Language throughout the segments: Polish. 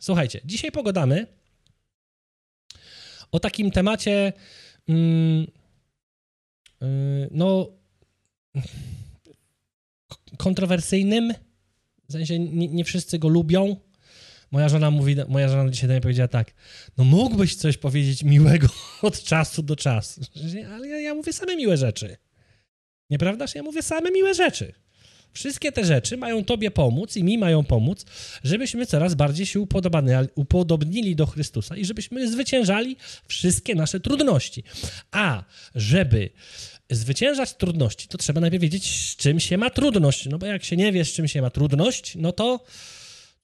Słuchajcie, dzisiaj pogadamy o takim temacie, mm, yy, no, kontrowersyjnym. W sensie nie, nie, wszyscy go lubią. Moja żona mówi, moja żona dzisiaj do mnie powiedziała tak, no mógłbyś coś powiedzieć miłego od czasu do czasu. Ale ja, ja mówię same miłe rzeczy. Nieprawdaż? Ja mówię same miłe rzeczy. Wszystkie te rzeczy mają Tobie pomóc i mi mają pomóc, żebyśmy coraz bardziej się upodobnili do Chrystusa i żebyśmy zwyciężali wszystkie nasze trudności. A żeby zwyciężać trudności, to trzeba najpierw wiedzieć, z czym się ma trudność. No bo jak się nie wie, z czym się ma trudność, no to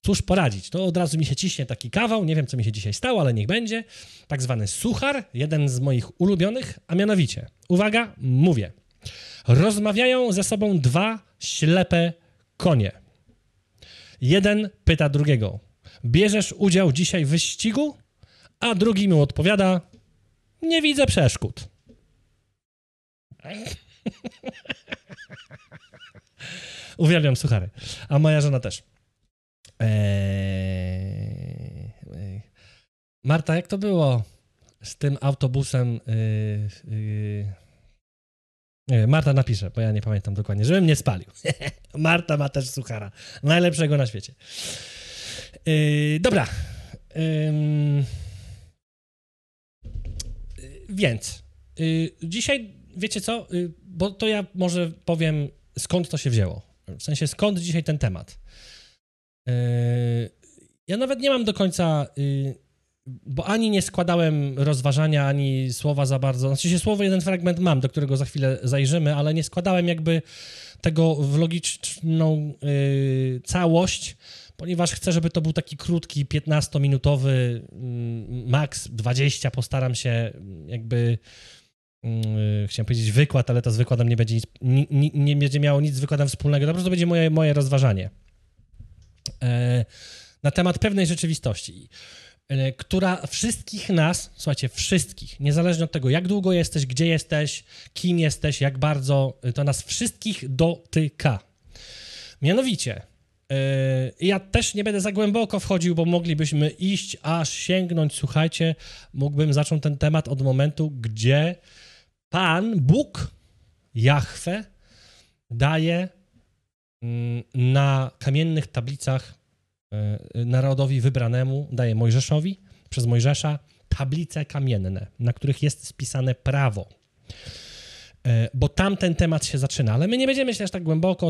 cóż poradzić. To od razu mi się ciśnie taki kawał, nie wiem, co mi się dzisiaj stało, ale niech będzie. Tak zwany suchar, jeden z moich ulubionych, a mianowicie, uwaga, mówię – Rozmawiają ze sobą dwa ślepe konie. Jeden pyta drugiego: Bierzesz udział dzisiaj w wyścigu? A drugi mu odpowiada: Nie widzę przeszkód. Uwielbiam suchary. A moja żona też. Eee... Marta, jak to było z tym autobusem? Yy, yy Marta napisze, bo ja nie pamiętam dokładnie, żebym nie spalił. Marta ma też suchara. Najlepszego na świecie. Yy, dobra. Yy, więc yy, dzisiaj, wiecie co, bo to ja może powiem, skąd to się wzięło. W sensie, skąd dzisiaj ten temat. Ja nawet nie mam do końca y, bo ani nie składałem rozważania, ani słowa za bardzo. Znaczy się słowo, jeden fragment mam, do którego za chwilę zajrzymy, ale nie składałem jakby tego w logiczną yy, całość, ponieważ chcę, żeby to był taki krótki, 15-minutowy, yy, max 20, postaram się jakby. Yy, chciałem powiedzieć wykład, ale to z wykładem nie będzie nic, nie, nie będzie miało nic z wykładem wspólnego. To po prostu będzie moje, moje rozważanie e, na temat pewnej rzeczywistości. E, która wszystkich nas, słuchajcie, wszystkich, niezależnie od tego, jak długo jesteś, gdzie jesteś, kim jesteś, jak bardzo, e, to nas wszystkich dotyka. Mianowicie, yy, ja też nie będę za głęboko wchodził, bo moglibyśmy iść, aż sięgnąć, słuchajcie, mógłbym zacząć ten temat od momentu, gdzie Pan, Bóg, Jahwe, daje yy, na kamiennych tablicach E, narodowi wybranemu, daje Mojżeszowi przez Mojżesza tablice kamienne, na których jest spisane prawo. E, bo tam ten temat się zaczyna, ale my nie będziemy się aż tak głęboko,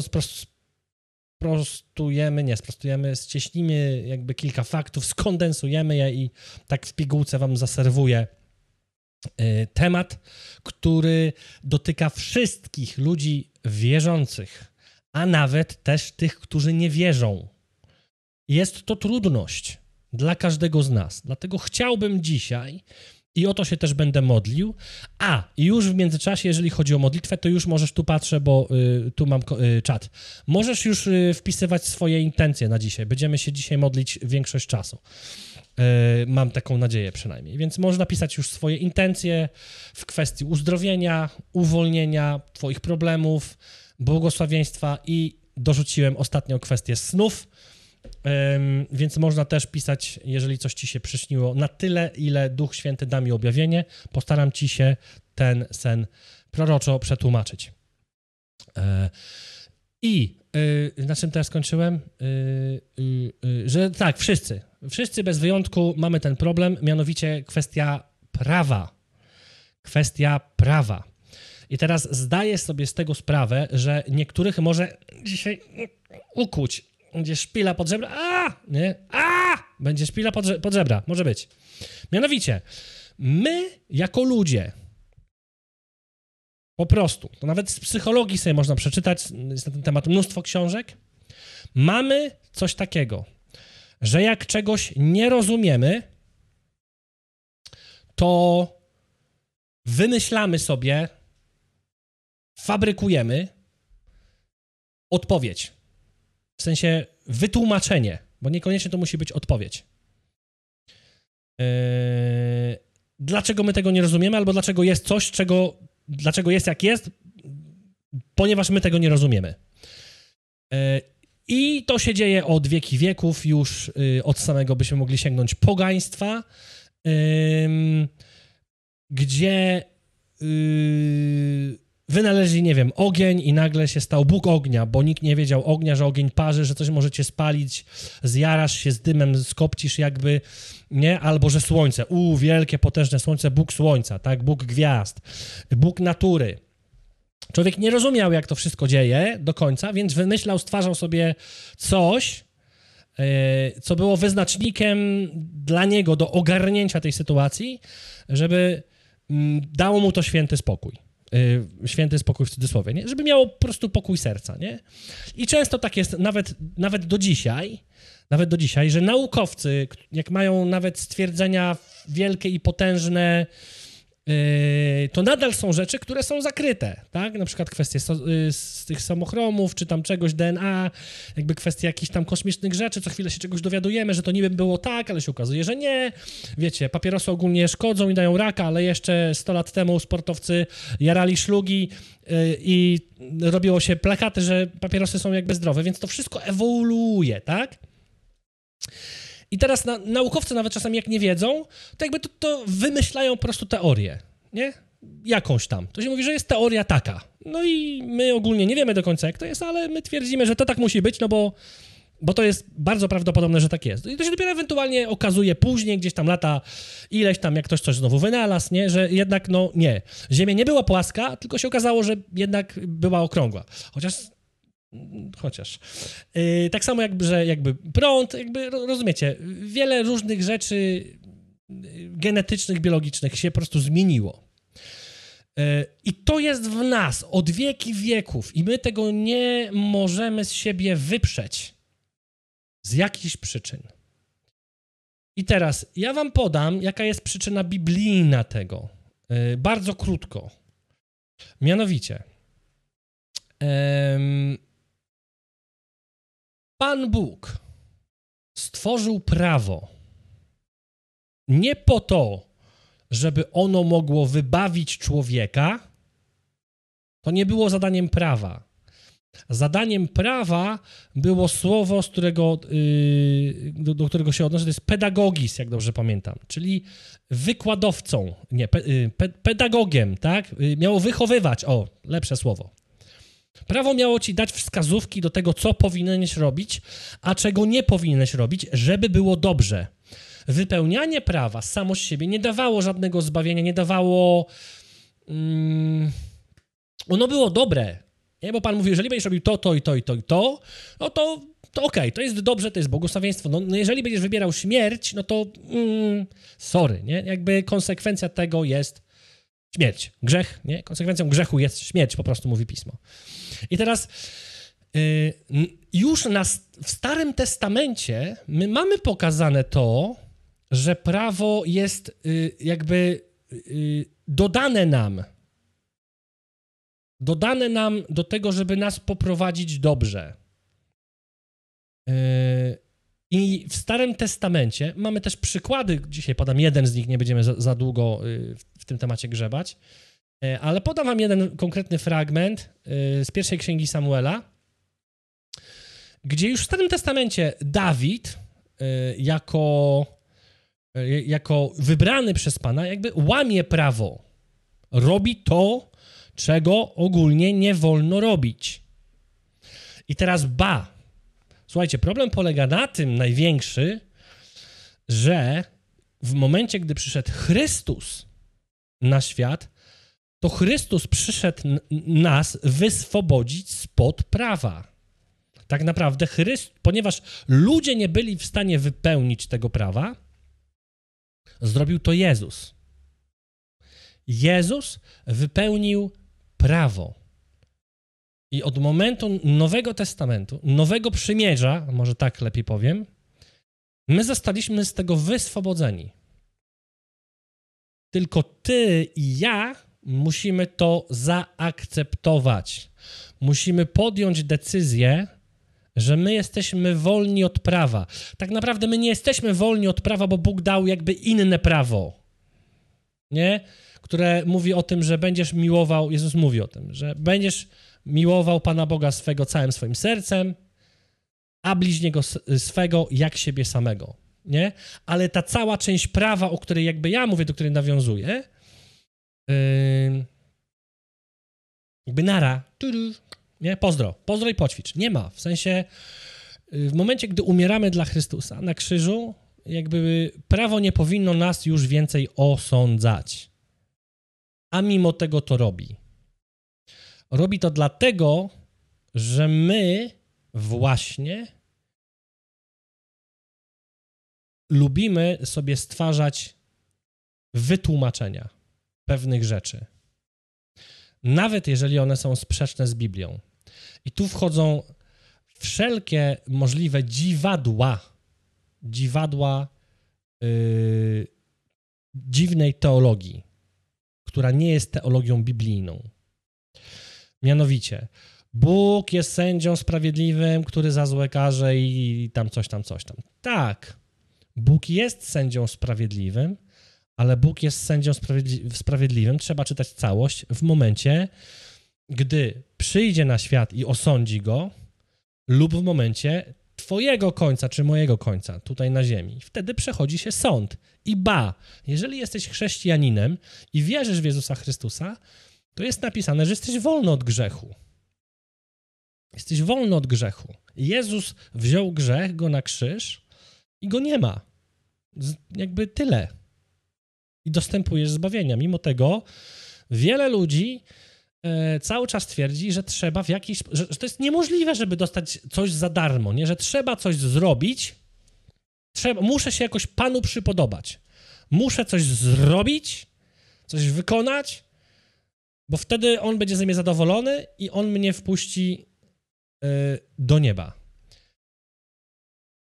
sprostujemy, nie sprostujemy, ścieśnimy jakby kilka faktów, skondensujemy je i tak w pigułce wam zaserwuję e, temat, który dotyka wszystkich ludzi wierzących, a nawet też tych, którzy nie wierzą jest to trudność dla każdego z nas. Dlatego chciałbym dzisiaj, i o to się też będę modlił. A, już w międzyczasie, jeżeli chodzi o modlitwę, to już możesz tu patrzę, bo y, tu mam y, czat. Możesz już y, wpisywać swoje intencje na dzisiaj. Będziemy się dzisiaj modlić większość czasu. Y, mam taką nadzieję przynajmniej. Więc można pisać już swoje intencje w kwestii uzdrowienia, uwolnienia Twoich problemów, błogosławieństwa i dorzuciłem ostatnią kwestię snów więc można też pisać, jeżeli coś ci się przyśniło, na tyle, ile Duch Święty da mi objawienie, postaram ci się ten sen proroczo przetłumaczyć. E, I y, na czym teraz skończyłem? Y, y, że tak, wszyscy, wszyscy bez wyjątku mamy ten problem, mianowicie kwestia prawa. Kwestia prawa. I teraz zdaję sobie z tego sprawę, że niektórych może dzisiaj ukuć będzie szpila pod żebra, a, nie, a, będzie szpila pod, pod żebra, może być. Mianowicie, my jako ludzie, po prostu, to nawet z psychologii sobie można przeczytać, jest na ten temat mnóstwo książek, mamy coś takiego, że jak czegoś nie rozumiemy, to wymyślamy sobie, fabrykujemy odpowiedź. W sensie wytłumaczenie, bo niekoniecznie to musi być odpowiedź. Yy, dlaczego my tego nie rozumiemy, albo dlaczego jest coś, czego, dlaczego jest jak jest, ponieważ my tego nie rozumiemy. Yy, I to się dzieje od wieki wieków, już y, od samego byśmy mogli sięgnąć pogaństwa, gdzie wynaleźli, nie wiem, ogień i nagle się stał Bóg ognia, bo nikt nie wiedział ognia, że ogień parzy, że coś możecie spalić, zjarasz się z dymem, skopcisz jakby, nie? Albo, że słońce, u, wielkie, potężne słońce, Bóg słońca, tak? Bóg gwiazd, Bóg natury. Człowiek nie rozumiał, jak to wszystko dzieje do końca, więc wymyślał, stwarzał sobie coś, e, co było wyznacznikiem dla niego do ogarnięcia tej sytuacji, żeby mm, dało mu to święty spokój. E, święty spokój w cudzysłowie, nie? żeby miało po prostu pokój serca. Nie? I często tak jest nawet, nawet do dzisiaj, nawet do dzisiaj, że naukowcy, jak mają nawet stwierdzenia wielkie i potężne, to nadal są rzeczy, które są zakryte, tak? Na przykład kwestie z, yy, z tych samochromów, czy tam czegoś DNA, jakby kwestie jakichś tam kosmicznych rzeczy, co chwilę się czegoś dowiadujemy, że to niby było tak, ale się okazuje, że nie. Wiecie, papierosy ogólnie szkodzą i dają raka, ale jeszcze 100 lat temu sportowcy jarali szlugi yy, i robiło się plakaty, że papierosy są jakby zdrowe, więc to wszystko ewoluuje, tak? I teraz na, naukowcy nawet czasami jak nie wiedzą, to jakby to, to wymyślają po prostu teorię, nie? Jakąś tam. To się mówi, że jest teoria taka. No i my ogólnie nie wiemy do końca, jak to jest, ale my twierdzimy, że to tak musi być, no bo, bo to jest bardzo prawdopodobne, że tak jest. I to się dopiero ewentualnie okazuje później, gdzieś tam lata ileś tam, jak ktoś coś znowu wynalazł, nie? Że jednak, no nie. Ziemia nie była płaska, tylko się okazało, że jednak była okrągła. Chociaż chociaż. Yy, tak samo jakby, że jakby prąd, jakby rozumiecie, wiele różnych rzeczy y, genetycznych, biologicznych się po prostu zmieniło. Yy, I to jest w nas od wieki wieków i my tego nie możemy z siebie wyprzeć z jakichś przyczyn. I teraz ja wam podam, jaka jest przyczyna biblijna tego. Bardzo krótko. Mianowicie, Pan Bóg stworzył prawo nie po to, żeby ono mogło wybawić człowieka, to nie było zadaniem prawa. Zadaniem prawa było słowo, z którego, yy, do, do, którego się odnoszę, to jest pedagogis, jak dobrze pamiętam, czyli wykładowcą, nie, pe, yy, pe, pedagogiem, tak? Yy, miało wychowywać, o, lepsze słowo. Prawo miało ci dać wskazówki do tego, co powinieneś robić, a czego nie powinieneś robić, żeby było dobrze. Wypełnianie prawa samo z siebie nie dawało żadnego zbawienia, nie dawało. Mm, ono było dobre. Nie? Bo Pan mówi, jeżeli będziesz robił to, to i to i to i to, no to, to okej, okay, to jest dobrze, to jest błogosławieństwo. No, no jeżeli będziesz wybierał śmierć, no to mm, sorry, nie? Jakby konsekwencja tego jest śmierć. Grzech, nie? Konsekwencją grzechu jest śmierć, po prostu mówi pismo. I teraz y, już na, w Starym Testamencie my mamy pokazane to, że prawo jest y, jakby y, dodane nam. Dodane nam do tego, żeby nas poprowadzić dobrze. I w Starym Testamencie mamy też przykłady, dzisiaj podam jeden z nich, nie będziemy za, za długo tym temacie grzebać, E, ale podam wam jeden konkretny fragment e, z pierwszej księgi Samuela, gdzie już w Starym Testamencie Dawid e, jako, jako wybrany przez Pana jakby łamie prawo. Robi to, czego ogólnie nie wolno robić. I teraz ba. Słuchajcie, problem polega na tym największy, że w momencie, gdy przyszedł Chrystus na świat, to Chrystus przyszedł nas wyswobodzić spod prawa. Tak naprawdę Chrystus, ponieważ ludzie nie byli w stanie wypełnić tego prawa, zrobił to Jezus. Jezus wypełnił prawo. I od momentu Nowego Testamentu, Nowego Przymierza, może tak lepiej powiem, my zostaliśmy z tego wyswobodzeni. Tylko ty i ja musimy to zaakceptować. Musimy podjąć decyzję, że my jesteśmy wolni od prawa. Tak naprawdę my nie jesteśmy wolni od prawa, bo Bóg dał jakby inne prawo. Nie? Które mówi o tym, że będziesz miłował, Jezus mówi o tym, że będziesz miłował Pana Boga swego całym swoim sercem, a bliźniego swego jak siebie samego, nie? Ale ta cała część prawa, o której jakby ja mówię, do której nawiązuję, yy, jakby nara, nie? Pozdro, pozdro i poćwicz. Nie ma, w sensie w momencie, gdy umieramy dla Chrystusa na krzyżu, jakby prawo nie powinno nas już więcej osądzać. A mimo tego to robi. Robi to dlatego, że my właśnie lubimy sobie stwarzać wytłumaczenia pewnych rzeczy. Nawet jeżeli one są sprzeczne z Biblią. I tu wchodzą wszelkie możliwe dziwadła, dziwadła yy, dziwnej teologii, która nie jest teologią biblijną. Mianowicie, Bóg jest sędzią sprawiedliwym, który za złe karze i tam coś tam, coś tam. Tak, Bóg jest sędzią sprawiedliwym, ale Bóg jest sędzią sprawiedliwym, trzeba czytać całość w momencie, gdy przyjdzie na świat i osądzi go, lub w momencie Twojego końca czy mojego końca tutaj na ziemi. Wtedy przechodzi się sąd. I ba, jeżeli jesteś chrześcijaninem i wierzysz w Jezusa Chrystusa, to jest napisane, że jesteś wolny od grzechu. Jesteś wolny od grzechu. Jezus wziął grzech, go na krzyż i go nie ma. Jakby tyle. I dostępujesz zbawienia. Mimo tego wiele ludzi e, cały czas twierdzi, że trzeba w jakiś... Że, że to jest niemożliwe, żeby dostać coś za darmo, nie? Że trzeba coś zrobić, trzeba, muszę się jakoś Panu przypodobać. Muszę coś zrobić, coś wykonać, bo wtedy On będzie ze mnie zadowolony i On mnie wpuści y, do nieba.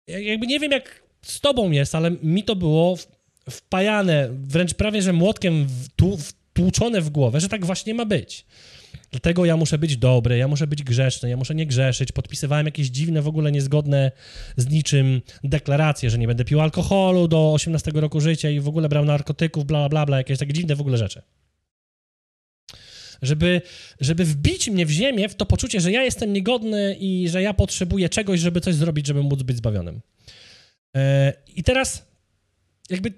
Jakby nie wiem, jak z tobą jest, ale mi to było wpajane, wręcz prawie, że młotkiem wtłuczone w głowę, że tak właśnie ma być. Dlatego ja muszę być dobry, ja muszę być grzeczny, ja muszę nie grzeszyć. Podpisywałem jakieś dziwne, w ogóle niezgodne z niczym deklaracje, że nie będę pił alkoholu do 18 roku życia i w ogóle brał narkotyków, bla, bla, bla, jakieś takie dziwne w ogóle rzeczy żeby, żeby wbić mnie w ziemię, w to poczucie, że ja jestem niegodny i że ja potrzebuję czegoś, żeby coś zrobić, żeby móc być zbawionym. E, I teraz jakby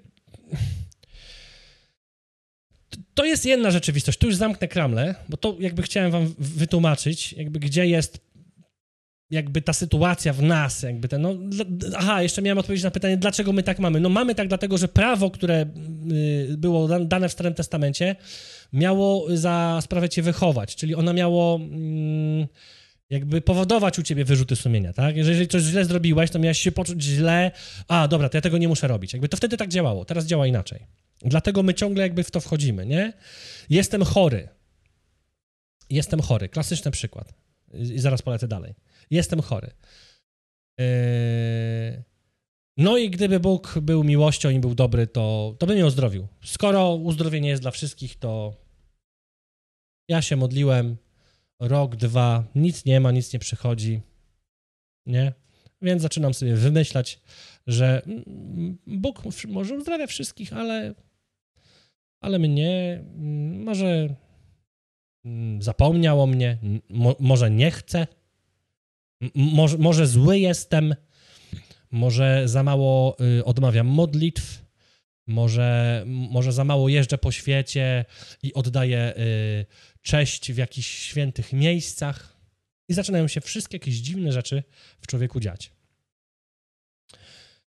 to jest jedna rzeczywistość. Tu już zamknę kramlę, bo to jakby chciałem wam wytłumaczyć, jakby gdzie jest jakby ta sytuacja w nas, jakby ten, no, aha, jeszcze miałem odpowiedzieć na pytanie, dlaczego my tak mamy. No mamy tak dlatego, że prawo, które y, było dane w Starym Testamencie, miało za sprawę cię wychować, czyli ono miało mm, jakby powodować u ciebie wyrzuty sumienia, tak? Jeżeli coś źle zrobiłeś, to miałeś się poczuć źle, a dobra, to ja tego nie muszę robić. Jakby to wtedy tak działało, teraz działa inaczej. Dlatego my ciągle jakby w to wchodzimy, nie? Jestem chory. Jestem chory. Klasyczny przykład. I zaraz polecę dalej. Jestem chory. Yy... No i gdyby Bóg był miłością i był dobry, to, to by mnie uzdrowił. Skoro uzdrowienie jest dla wszystkich, to ja się modliłem rok, dwa, nic nie ma, nic nie przychodzi, nie? Więc zaczynam sobie wymyślać, że Bóg może uzdrawia wszystkich, ale, ale mnie, może zapomniał o mnie, mo, może nie chce, może zły jestem, może za mało y, odmawiam modlitw, może, może za mało jeżdżę po świecie i oddaję y, cześć w jakichś świętych miejscach. I zaczynają się wszystkie jakieś dziwne rzeczy w człowieku dziać.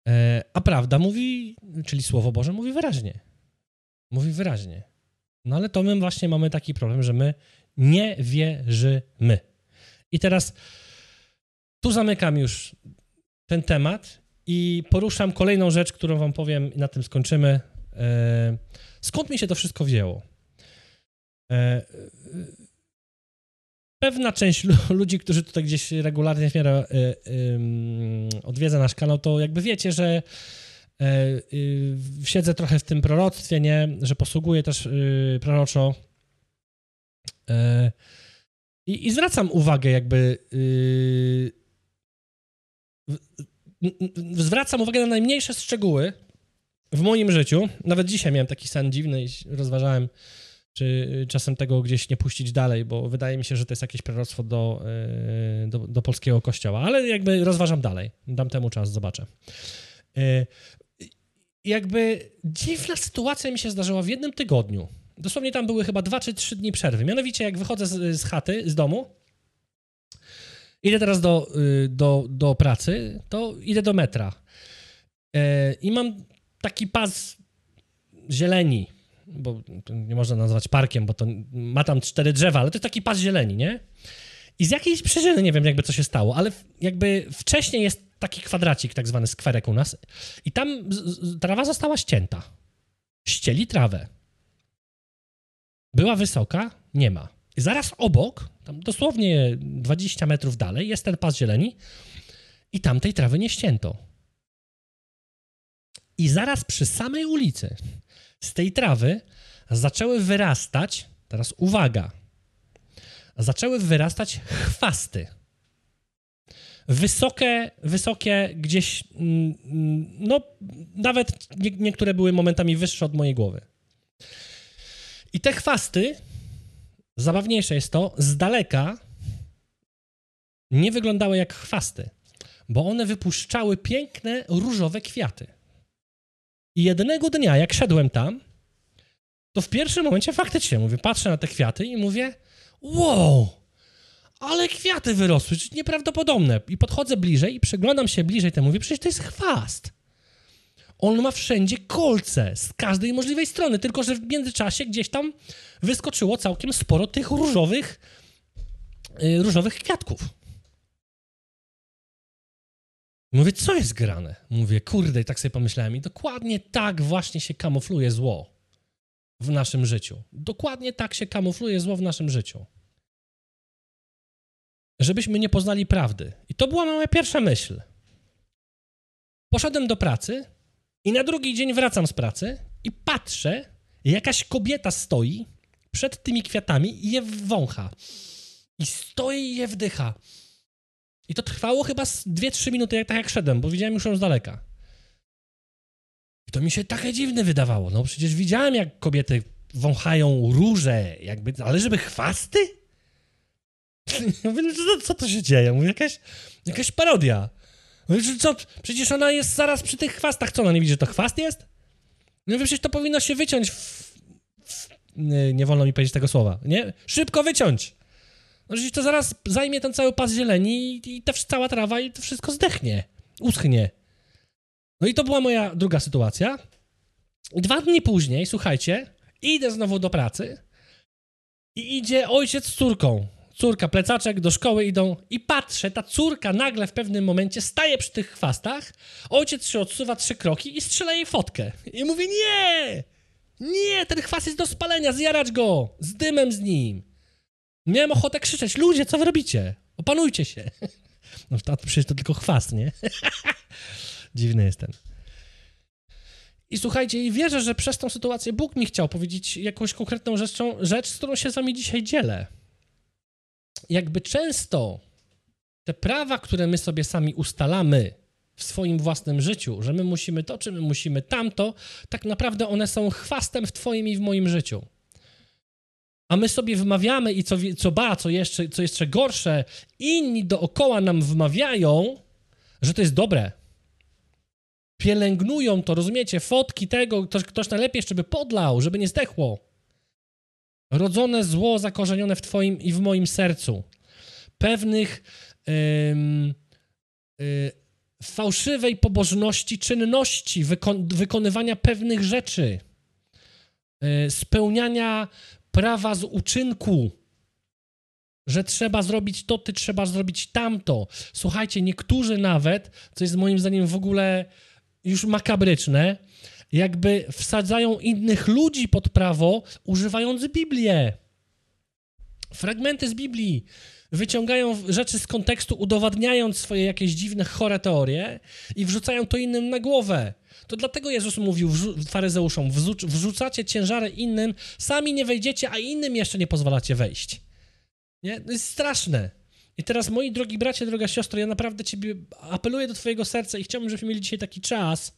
E, a prawda mówi, czyli Słowo Boże mówi wyraźnie. Mówi wyraźnie. No ale to my właśnie mamy taki problem, że my nie wierzymy. I teraz tu zamykam już ten temat i poruszam kolejną rzecz, którą wam powiem i na tym skończymy. E, skąd mi się to wszystko wzięło? E, pewna część ludzi, którzy tutaj gdzieś regularnie w miarę e, odwiedza nasz kanał, to jakby wiecie, że siedzę trochę w tym proroctwie, nie? Że posługuję też proroczo. I, i zwracam uwagę jakby zwracam uwagę na najmniejsze szczegóły w moim życiu. Nawet dzisiaj miałem taki sen dziwny i rozważałem, czy czasem tego gdzieś nie puścić dalej, bo wydaje mi się, że to jest jakieś proroctwo do, y, do, do polskiego kościoła, ale jakby rozważam dalej, dam temu czas, zobaczę. Y, jakby dziwna sytuacja mi się zdarzyła w jednym tygodniu. Dosłownie tam były chyba dwa czy trzy dni przerwy. Mianowicie, jak wychodzę z, z chaty, z domu, idę teraz do, y, do, do pracy, to idę do metra. I mam taki pas zieleni bo nie można nazwać parkiem, bo to ma tam cztery drzewa, ale to jest taki pas zieleni, nie? I z jakiejś przyczyny, nie wiem jakby co się stało, ale jakby wcześniej jest taki kwadracik, tak zwany skwerek u nas i tam trawa została ścięta. Ścieli trawę. Była wysoka? Nie ma. I zaraz obok, tam dosłownie 20 metrów dalej, jest ten pas zieleni i tam tej trawy nie ścięto. I zaraz przy samej ulicy z tej trawy zaczęły wyrastać, teraz uwaga, zaczęły wyrastać chwasty. Wysokie, wysokie gdzieś, mm, mm, no nawet nie, niektóre były momentami wyższe od mojej głowy. I te chwasty, zabawniejsze jest to, z daleka nie wyglądały jak chwasty, bo one wypuszczały piękne różowe kwiaty. I jednego dnia, jak szedłem tam, to w pierwszym momencie faktycznie mówię, patrzę na te kwiaty i mówię, wow, ale kwiaty wyrosły, nieprawdopodobne. I podchodzę bliżej i przyglądam się bliżej temu, mówię, przecież to jest chwast. On ma wszędzie kolce z każdej możliwej strony, tylko że w międzyczasie gdzieś tam wyskoczyło całkiem sporo tych różowych, yy, różowych kwiatków. Mówię, co jest grane? Mówię, kurde, i tak sobie pomyślałem. I dokładnie tak właśnie się kamufluje zło w naszym życiu. Dokładnie tak się kamufluje zło w naszym życiu. Żebyśmy nie poznali prawdy. I to była moja pierwsza myśl. Poszedłem do pracy i na drugi dzień wracam z pracy i patrzę, jakaś kobieta stoi przed tymi kwiatami i je wącha. I stoi i je wdycha. I to trwało chyba 2-3 minuty, jak, tak jak szedłem, bo widziałem już ją z daleka. I to mi się takie dziwne wydawało. No przecież widziałem, jak kobiety wąchają róże, jakby, ale żeby chwasty? Mówię, no co, co to się dzieje? Mówię, jakaś, jakaś parodia. Mówię, co, przecież ona jest zaraz przy tych chwastach. Co, ona nie widzi, że to chwast jest? No przecież to powinno się wyciąć w, w, nie, nie wolno mi powiedzieć tego słowa, nie? Szybko wyciąć. No przecież to zaraz zajmie ten cały pas zieleni i, i ta cała trawa i to wszystko zdechnie, uschnie. No i to była moja druga sytuacja. Dwa dni później, słuchajcie, idę znowu do pracy i idzie ojciec z córką. Córka, plecaczek, do szkoły idą i patrzę, ta córka nagle w pewnym momencie staje przy tych chwastach, ojciec się odsuwa trzy kroki i strzela jej fotkę. I mówi, nie! Nie, ten chwast jest do spalenia, zjarać go! Z dymem z nim! Miałem ochotę krzyczeć, ludzie, co wy robicie? Opanujcie się. No to przecież to tylko chwast, nie? Dziwny jest ten. I słuchajcie, i wierzę, że przez tą sytuację Bóg mi chciał powiedzieć jakąś konkretną rzeczą, rzecz, z którą się z wami dzisiaj dzielę. Jakby często te prawa, które my sobie sami ustalamy w swoim własnym życiu, że my musimy to, czy my musimy tamto, tak naprawdę one są chwastem w twoim i w moim życiu. A my sobie wmawiamy i co, co ba, co jeszcze, co jeszcze gorsze, inni dookoła nam wmawiają, że to jest dobre, pielęgnują to, rozumiecie? Fotki tego, ktoś, ktoś najlepiej jeszcze by podlał, żeby nie zdechło. Rodzone zło zakorzenione w twoim i w moim sercu. Pewnych ym, y, fałszywej pobożności, czynności, wykon wykonywania pewnych rzeczy, y, spełniania prawa z uczynku, że trzeba zrobić to, ty trzeba zrobić tamto. Słuchajcie, niektórzy nawet, co jest moim zdaniem w ogóle już makabryczne, jakby wsadzają innych ludzi pod prawo, używając Biblię. Fragmenty z Biblii. Wyciągają rzeczy z kontekstu, udowadniając swoje jakieś dziwne, chore teorie i wrzucają to innym na głowę. To dlatego Jezus mówił faryzeuszom, wrzucacie ciężary innym, sami nie wejdziecie, a innym jeszcze nie pozwalacie wejść. Nie? To jest straszne. I teraz, moi drogi bracia, droga siostro, ja naprawdę Ciebie apeluję do Twojego serca i chciałbym, żebyśmy mieli dzisiaj taki czas,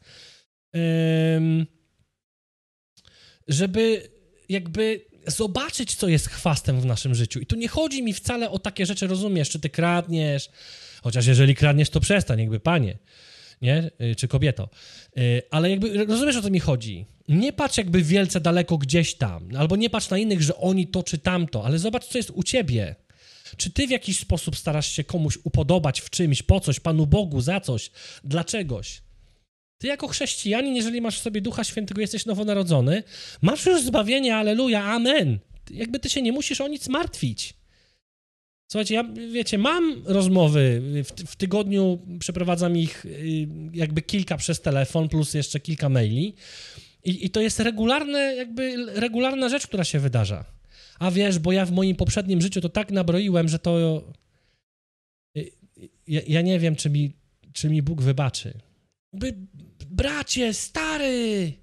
żeby jakby zobaczyć, co jest chwastem w naszym życiu. I tu nie chodzi mi wcale o takie rzeczy, rozumiesz, czy ty kradniesz, chociaż jeżeli kradniesz, to przestań, jakby panie, nie? Y, czy kobieto. Y, ale jakby rozumiesz, o co mi chodzi. Nie patrz jakby wielce daleko gdzieś tam, albo nie patrz na innych, że oni to czy tamto, ale zobacz, co jest u ciebie. Czy ty w jakiś sposób starasz się komuś upodobać w czymś, po coś, Panu Bogu, za coś, dla czegoś? Ty jako chrześcijanin, jeżeli masz w sobie Ducha Świętego, jesteś nowonarodzony, masz już zbawienie, aleluja, amen. Jakby ty się nie musisz o nic martwić. Słuchajcie, ja, wiecie, mam rozmowy, w, w, tygodniu przeprowadzam ich y, jakby kilka przez telefon, plus jeszcze kilka maili i, i to jest regularne, jakby regularna rzecz, która się wydarza. A wiesz, bo ja w moim poprzednim życiu to tak nabroiłem, że to y, ja, ja nie wiem, czy mi, czy mi Bóg wybaczy. By, bracie, stary,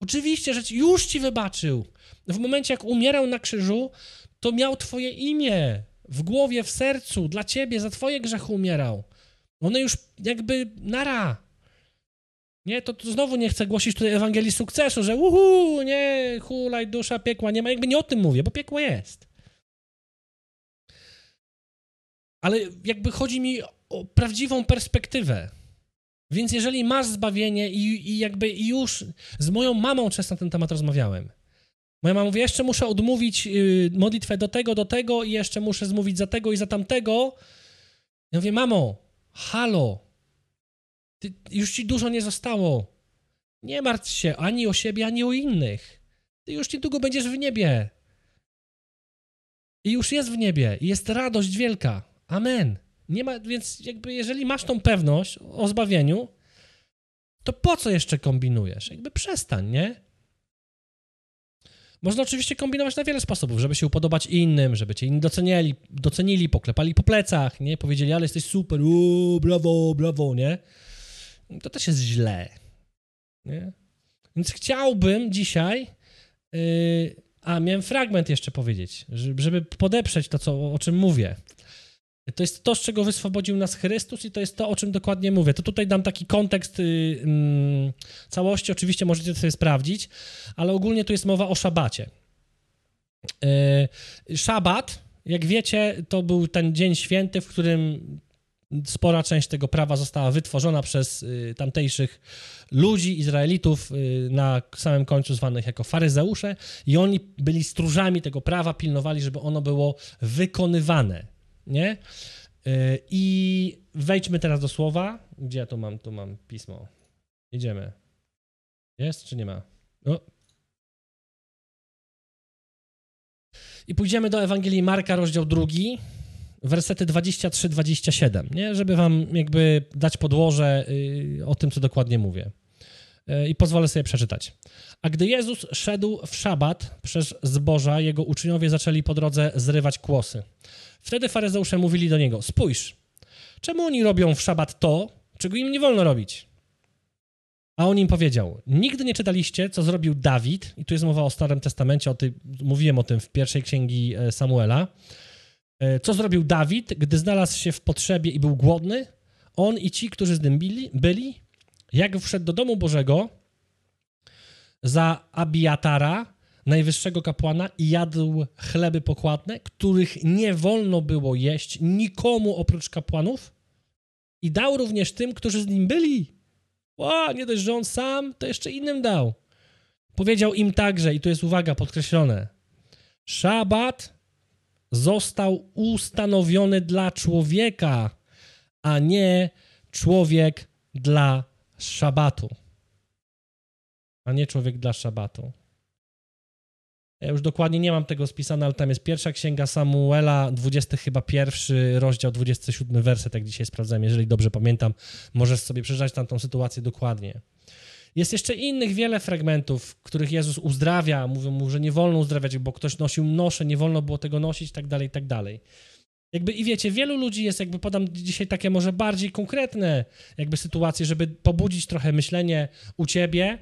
oczywiście, że już ci wybaczył. W momencie, jak umierał na krzyżu, to miał twoje imię w głowie, w sercu, dla ciebie, za twoje grzechy umierał. One już jakby nara. Nie, to, to znowu nie chcę głosić tutaj Ewangelii sukcesu, że uhu, nie, hulaj, dusza, piekła, nie ma, jakby nie o tym mówię, bo piekło jest. Ale jakby chodzi mi o prawdziwą perspektywę. Więc jeżeli masz zbawienie i, i jakby już z moją mamą często na ten temat rozmawiałem. Moja mama mówi, jeszcze muszę odmówić yy, modlitwę do tego, do tego i jeszcze muszę zmówić za tego i za tamtego. Ja mówię, mamo, halo, ty, już ci dużo nie zostało. Nie martw się ani o siebie, ani o innych. Ty już niedługo będziesz w niebie. I już jest w niebie. I jest radość wielka. Amen. Nie ma, więc jakby jeżeli masz tą pewność o zbawieniu, to po co jeszcze kombinujesz? Jakby przestań, nie? Można oczywiście kombinować na wiele sposobów, żeby się upodobać innym, żeby cię inni docenili, docenili, poklepali po plecach, nie? Powiedzieli, ale jesteś super, uuu, brawo, brawo, nie? To też jest źle, nie? Więc chciałbym dzisiaj, yy, a miałem fragment jeszcze powiedzieć, żeby podeprzeć to, co, o czym mówię. To jest to, z czego wyswobodził nas Chrystus i to jest to, o czym dokładnie mówię. To tutaj dam taki kontekst y, mm, całości, oczywiście możecie sobie sprawdzić, ale ogólnie tu jest mowa o szabacie. Y, szabat, jak wiecie, to był ten dzień święty, w którym spora część tego prawa została wytworzona przez y, tamtejszych ludzi, Izraelitów, na samym końcu zwanych jako faryzeusze i oni byli stróżami tego prawa, pilnowali, żeby ono było wykonywane nie? Y, I wejdźmy teraz do słowa. Gdzie ja tu mam? Tu mam pismo. Idziemy. Jest czy nie ma? I pójdziemy do Ewangelii Marka, rozdział drugi, wersety 23-27, nie? Żeby wam jakby dać podłoże y, o tym, co dokładnie mówię. Y, I pozwolę sobie przeczytać. A gdy Jezus szedł w szabat przez zboża, jego uczniowie zaczęli po drodze zrywać kłosy. Wtedy faryzeusze mówili do niego: Spójrz, czemu oni robią w szabat to, czego im nie wolno robić? A on im powiedział: Nigdy nie czytaliście, co zrobił Dawid, i tu jest mowa o Starym Testamencie, o ty, mówiłem o tym w pierwszej księgi e, Samuela. E, co zrobił Dawid, gdy znalazł się w potrzebie i był głodny? On i ci, którzy z nim byli, byli jak wszedł do domu Bożego za Abiatara, najwyższego kapłana i jadł chleby pokładne, których nie wolno było jeść nikomu oprócz kapłanów i dał również tym, którzy z nim byli. O, nie dość, że on sam, to jeszcze innym dał. Powiedział im także, i tu jest uwaga podkreślone, szabat został ustanowiony dla człowieka, a nie człowiek dla szabatu. A nie człowiek dla szabatu. Ja już dokładnie nie mam tego spisane, ale tam jest pierwsza księga Samuela, 20 chyba pierwszy rozdział, 27 werset, jak dzisiaj sprawdzałem, jeżeli dobrze pamiętam. Możesz sobie przeczytać tam tą sytuację dokładnie. Jest jeszcze innych wiele fragmentów, których Jezus uzdrawia, mówią mu, że nie wolno uzdrawiać, bo ktoś nosił nosze, nie wolno było tego nosić, tak dalej, tak dalej. Jakby i wiecie, wielu ludzi jest, jakby podam dzisiaj takie może bardziej konkretne jakby sytuacje, żeby pobudzić trochę myślenie u ciebie,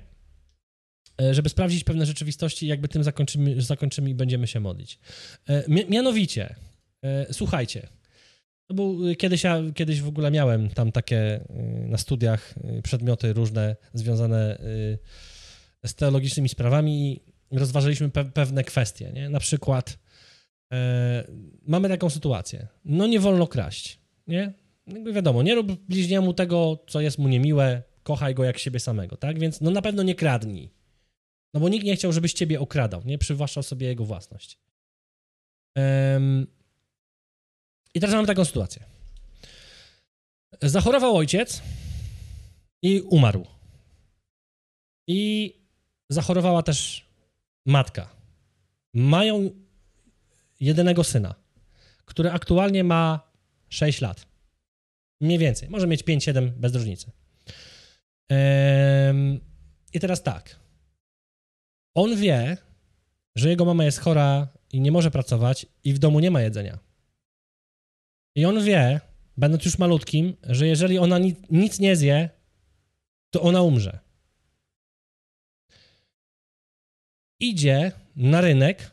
E, żeby sprawdzić pewne rzeczywistości, jakby tym zakończymy, zakończymy i będziemy się modlić. E, mianowicie, e, słuchajcie, to był, kiedyś ja kiedyś w ogóle miałem tam takie na studiach przedmioty różne związane z teologicznymi sprawami rozważyliśmy pe pewne kwestie, nie? Na przykład mamy taką sytuację, no nie wolno kraść, nie? Jakby wiadomo, nie rób bliźniemu tego, co jest mu niemiłe, kochaj go jak siebie samego, tak? Więc no na pewno nie kradnij. No bo nikt nie chciał, żebyś ciebie okradał, nie? Przywłaszczał sobie jego własność. I teraz mamy taką sytuację. Zachorował ojciec i umarł. I zachorowała też matka. Mają jedynego syna, który aktualnie ma 6 lat. Mniej więcej. Może mieć 5-7 bez różnicy. I teraz tak. On wie, że jego mama jest chora i nie może pracować i w domu nie ma jedzenia. I on wie, będąc już malutkim, że jeżeli ona nic nie zje, to ona umrze. Idzie na rynek,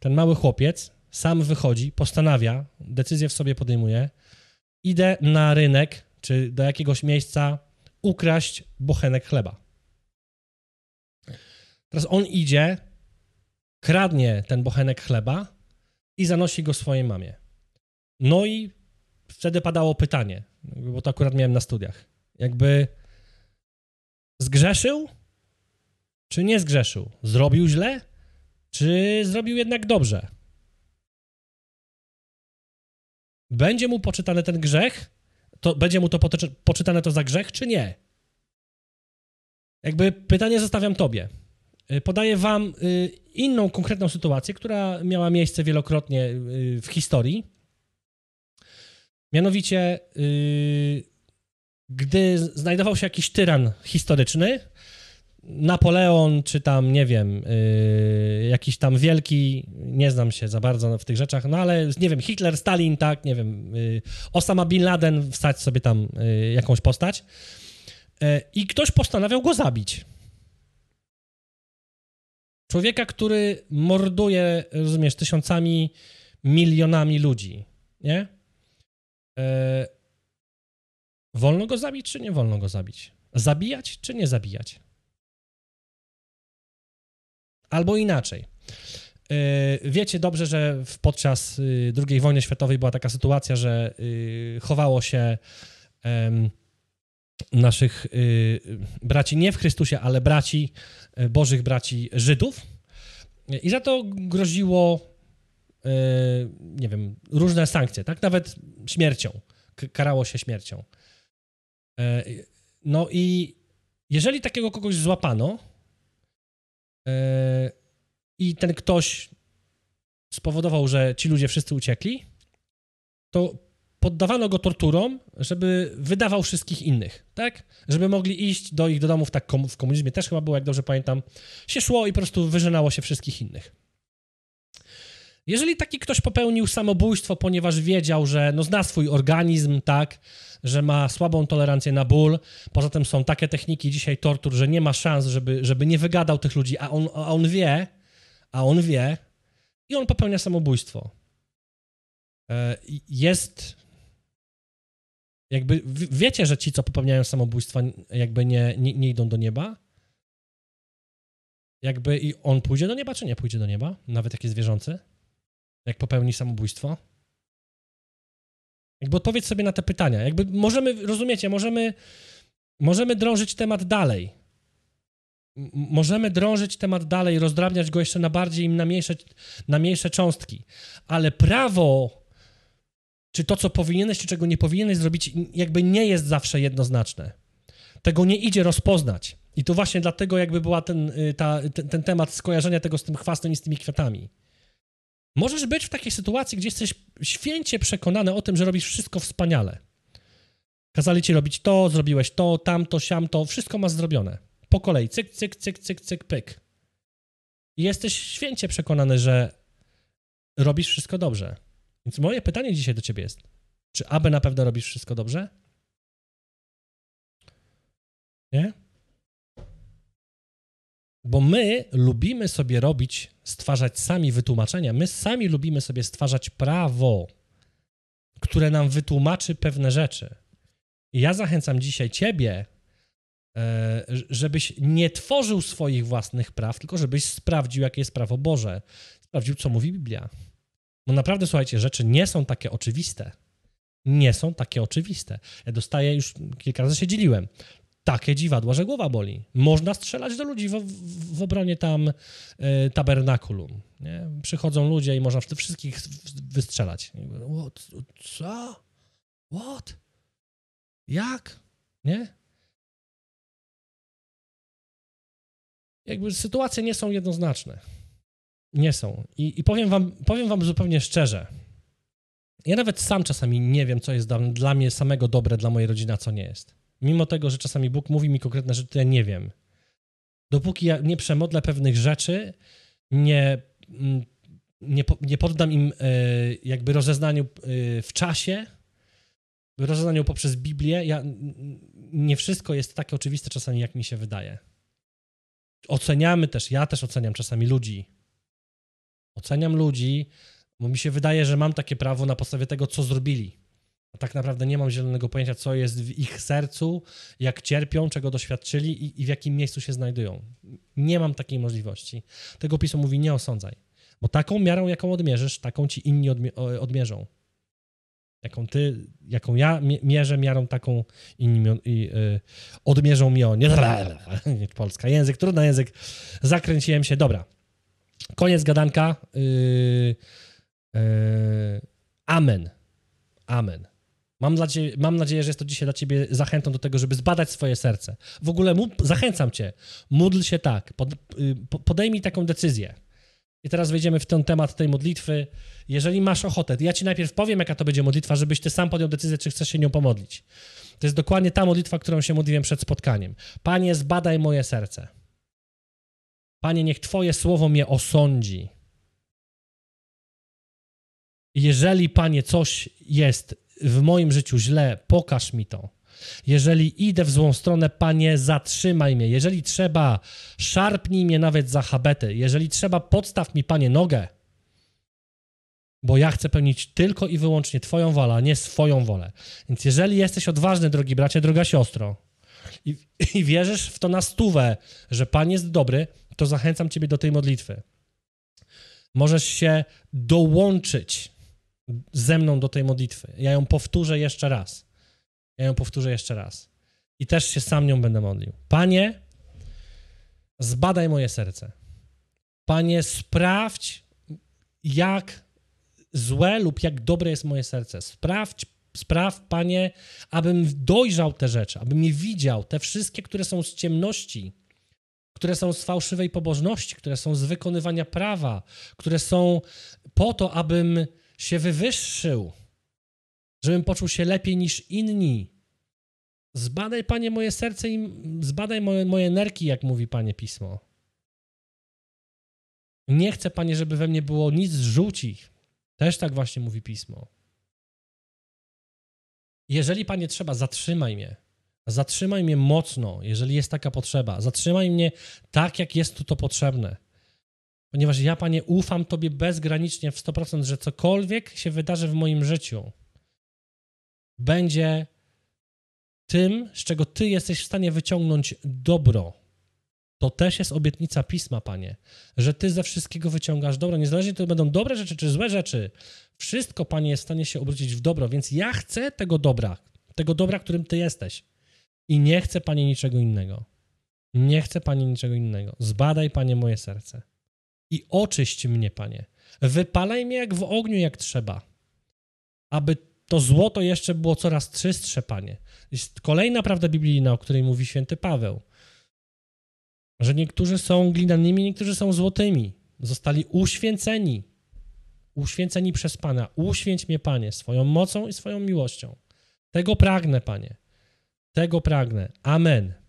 ten mały chłopiec, sam wychodzi, postanawia, decyzję w sobie podejmuje, idę na rynek, czy do jakiegoś miejsca ukraść bochenek chleba. Teraz on idzie, kradnie ten bochenek chleba i zanosi go swojej mamie. No i wtedy padało pytanie, bo to akurat miałem na studiach. Jakby zgrzeszył, czy nie zgrzeszył? Zrobił źle, czy zrobił jednak dobrze? Będzie mu poczytany ten grzech, to będzie mu to poczytane to za grzech, czy nie? Jakby pytanie zostawiam tobie. Y, podaję wam y, inną konkretną sytuację, która miała miejsce wielokrotnie y, w historii. Mianowicie, gdy znajdował się jakiś tyran historyczny, Napoleon, czy tam, nie wiem, jakiś tam wielki, nie znam się za bardzo w tych rzeczach, no ale nie wiem, Hitler, Stalin, tak, nie wiem, Osama Bin Laden, wstać sobie tam jakąś postać i ktoś postanawiał go zabić. Człowieka, który morduje, rozumiesz, tysiącami, milionami ludzi, nie? E, wolno go zabić, czy nie wolno go zabić? Zabijać, czy nie zabijać? Albo inaczej. E, wiecie dobrze, że podczas y, II wojny światowej była taka sytuacja, że y, chowało się naszych y, braci nie w Chrystusie, ale braci, y, bożych braci Żydów. I za to groziło, y, nie wiem, różne sankcje, tak? Nawet śmiercią. Karało się śmiercią. No i jeżeli takiego kogoś złapano i ten ktoś spowodował, że ci ludzie wszyscy uciekli, to poddawano go torturom, żeby wydawał wszystkich innych, tak? Żeby mogli iść do ich do domów, tak w komunizmie też chyba było, jak dobrze pamiętam, się szło i po prostu wyżynało się wszystkich innych. Jeżeli taki ktoś popełnił samobójstwo, ponieważ wiedział, że no zna swój organizm, tak, że ma słabą tolerancję na ból, poza tym są takie techniki dzisiaj tortur, że nie ma szans, żeby, żeby nie wygadał tych ludzi, a on, a on wie, a on wie i on popełnia samobójstwo. E, jest jakby wiecie, że ci, co popełniają samobójstwa, jakby nie, nie, nie idą do nieba? Jakby i on pójdzie do nieba, czy nie pójdzie do nieba? Nawet jak jest wierzący? Jak popełni samobójstwo? Jakby odpowiedz sobie na te pytania. Jakby możemy, rozumiecie, możemy, możemy drążyć temat dalej. Możemy drążyć temat dalej, rozdrabniać go jeszcze na bardziej, na mniejsze, na mniejsze cząstki. Ale prawo czy to, co powinieneś, czy czego nie powinieneś zrobić, jakby nie jest zawsze jednoznaczne. Tego nie idzie rozpoznać. I to właśnie dlatego jakby była ten, y, ta, ten, ten temat skojarzenia tego z tym chwastem i z tymi kwiatami. Możesz być w takiej sytuacji, gdzie jesteś święcie przekonany o tym, że robisz wszystko wspaniale. Kazali ci robić to, zrobiłeś to, tamto, siamto, wszystko masz zrobione. Po kolei, cyk, cyk, cyk, cyk, cyk, pyk. I jesteś święcie przekonany, że robisz wszystko dobrze. Więc moje pytanie dzisiaj do ciebie jest, czy aby na pewno robisz wszystko dobrze? Nie? Bo my lubimy sobie robić, stwarzać sami wytłumaczenia. My sami lubimy sobie stwarzać prawo, które nam wytłumaczy pewne rzeczy. I ja zachęcam dzisiaj ciebie e, żebyś nie tworzył swoich własnych praw, tylko żebyś sprawdził, jakie jest prawo Boże. Sprawdził, co mówi Biblia. No naprawdę, słuchajcie, rzeczy nie są takie oczywiste. Nie są takie oczywiste. Ja dostaję, już kilka razy się dzieliłem, takie dziwadła, że głowa boli. Można strzelać do ludzi w, w, w obronie tam y, tabernakulum. Nie? Przychodzą ludzie i można wszystkich wystrzelać. What? Co? What? Jak? Nie? Jakby sytuacje nie są jednoznaczne. Nie są. I, i powiem, wam, powiem wam zupełnie szczerze. Ja nawet sam czasami nie wiem, co jest dla, dla mnie samego dobre, dla mojej rodziny, a co nie jest. Mimo tego, że czasami Bóg mówi mi konkretne rzeczy, ja nie wiem. Dopóki ja nie przemodlę pewnych rzeczy, nie, mm, nie, nie poddam im e, jakby rozeznaniu e, w czasie, rozeznaniu poprzez Biblię, ja, nie wszystko jest takie oczywiste czasami, jak mi się wydaje. Oceniamy też, ja też oceniam czasami ludzi. Oceniam ludzi, bo mi się wydaje, że mam takie prawo na podstawie tego, co zrobili. Tak naprawdę nie mam zielonego pojęcia, co jest w ich sercu, jak cierpią, czego doświadczyli i, i w jakim miejscu się znajdują. Nie mam takiej możliwości. Tego pisu mówi, nie osądzaj. Bo taką miarą, jaką odmierzysz, taką ci inni odmie odmierzą. Jaką ty, jaką ja mierzę miarą, taką inni y, odmierzą mi o. Nie, nie, Polska, język, trudny język. Zakręciłem się. Dobra. Koniec gadanka. Y, y, amen. Amen. Mam, dla ciebie, mam nadzieję, że jest to dzisiaj dla ciebie zachętą do tego, żeby zbadać swoje serce. W ogóle zachęcam cię, módl się tak, pod, y, podejmij taką decyzję. I teraz wejdziemy w ten temat tej modlitwy. Jeżeli masz ochotę, ja ci najpierw powiem, jaka to będzie modlitwa, żebyś ty sam podjął decyzję, czy chcesz się nią pomodlić. To jest dokładnie ta modlitwa, którą się modliłem przed spotkaniem. Panie, zbadaj moje serce. Panie, niech Twoje słowo mnie osądzi. Jeżeli, Panie, coś jest w moim życiu źle, pokaż mi to. Jeżeli idę w złą stronę, Panie, zatrzymaj mnie. Jeżeli trzeba, szarpnij mnie nawet za habety. Jeżeli trzeba, podstaw mi, Panie, nogę. Bo ja chcę pełnić tylko i wyłącznie Twoją wolę, a nie swoją wolę. Więc jeżeli jesteś odważny, drogi bracie, droga siostro, i, i wierzysz w to na stówę, że Pan jest dobry, to zachęcam Ciebie do tej modlitwy. Możesz się dołączyć ze mną do tej modlitwy. Ja ją powtórzę jeszcze raz. Ja ją powtórzę jeszcze raz. I też się sam nią będę modlił. Panie, zbadaj moje serce. Panie, sprawdź, jak złe lub jak dobre jest moje serce. Sprawdź, spraw, Panie, abym dojrzał te rzeczy, abym je widział, te wszystkie, które są z ciemności, które są z fałszywej pobożności, które są z wykonywania prawa, które są po to, abym się wywyższył, żebym poczuł się lepiej niż inni. Zbadaj, Panie, moje serce i zbadaj moje, moje nerki, jak mówi Panie Pismo. Nie chcę, Panie, żeby we mnie było nic żółci. Też tak właśnie mówi Pismo. Jeżeli, Panie, trzeba, zatrzymaj mnie. Zatrzymaj mnie mocno, jeżeli jest taka potrzeba. Zatrzymaj mnie tak, jak jest to potrzebne. Ponieważ ja, Panie, ufam Tobie bezgranicznie w 100%, że cokolwiek się wydarzy w moim życiu, będzie tym, z czego Ty jesteś w stanie wyciągnąć dobro. To też jest obietnica pisma, Panie, że Ty ze wszystkiego wyciągasz dobro. Niezależnie to będą dobre rzeczy czy złe rzeczy, wszystko, Panie, jest w stanie się obrócić w dobro, więc ja chcę tego dobra, tego dobra, którym Ty jesteś. I nie chcę, Panie, niczego innego. Nie chcę, Panie, niczego innego. Zbadaj, Panie, moje serce i oczyść mnie, Panie. Wypalaj mnie jak w ogniu, jak trzeba, aby to złoto jeszcze było coraz czystsze, Panie. Jest kolejna prawda biblijna, o której mówi święty Paweł, że niektórzy są glinanymi, niektórzy są złotymi. Zostali uświęceni, uświęceni przez Pana. Uświęć mnie, Panie, swoją mocą i swoją miłością. Tego pragnę, Panie. Tego pragnę. Amen.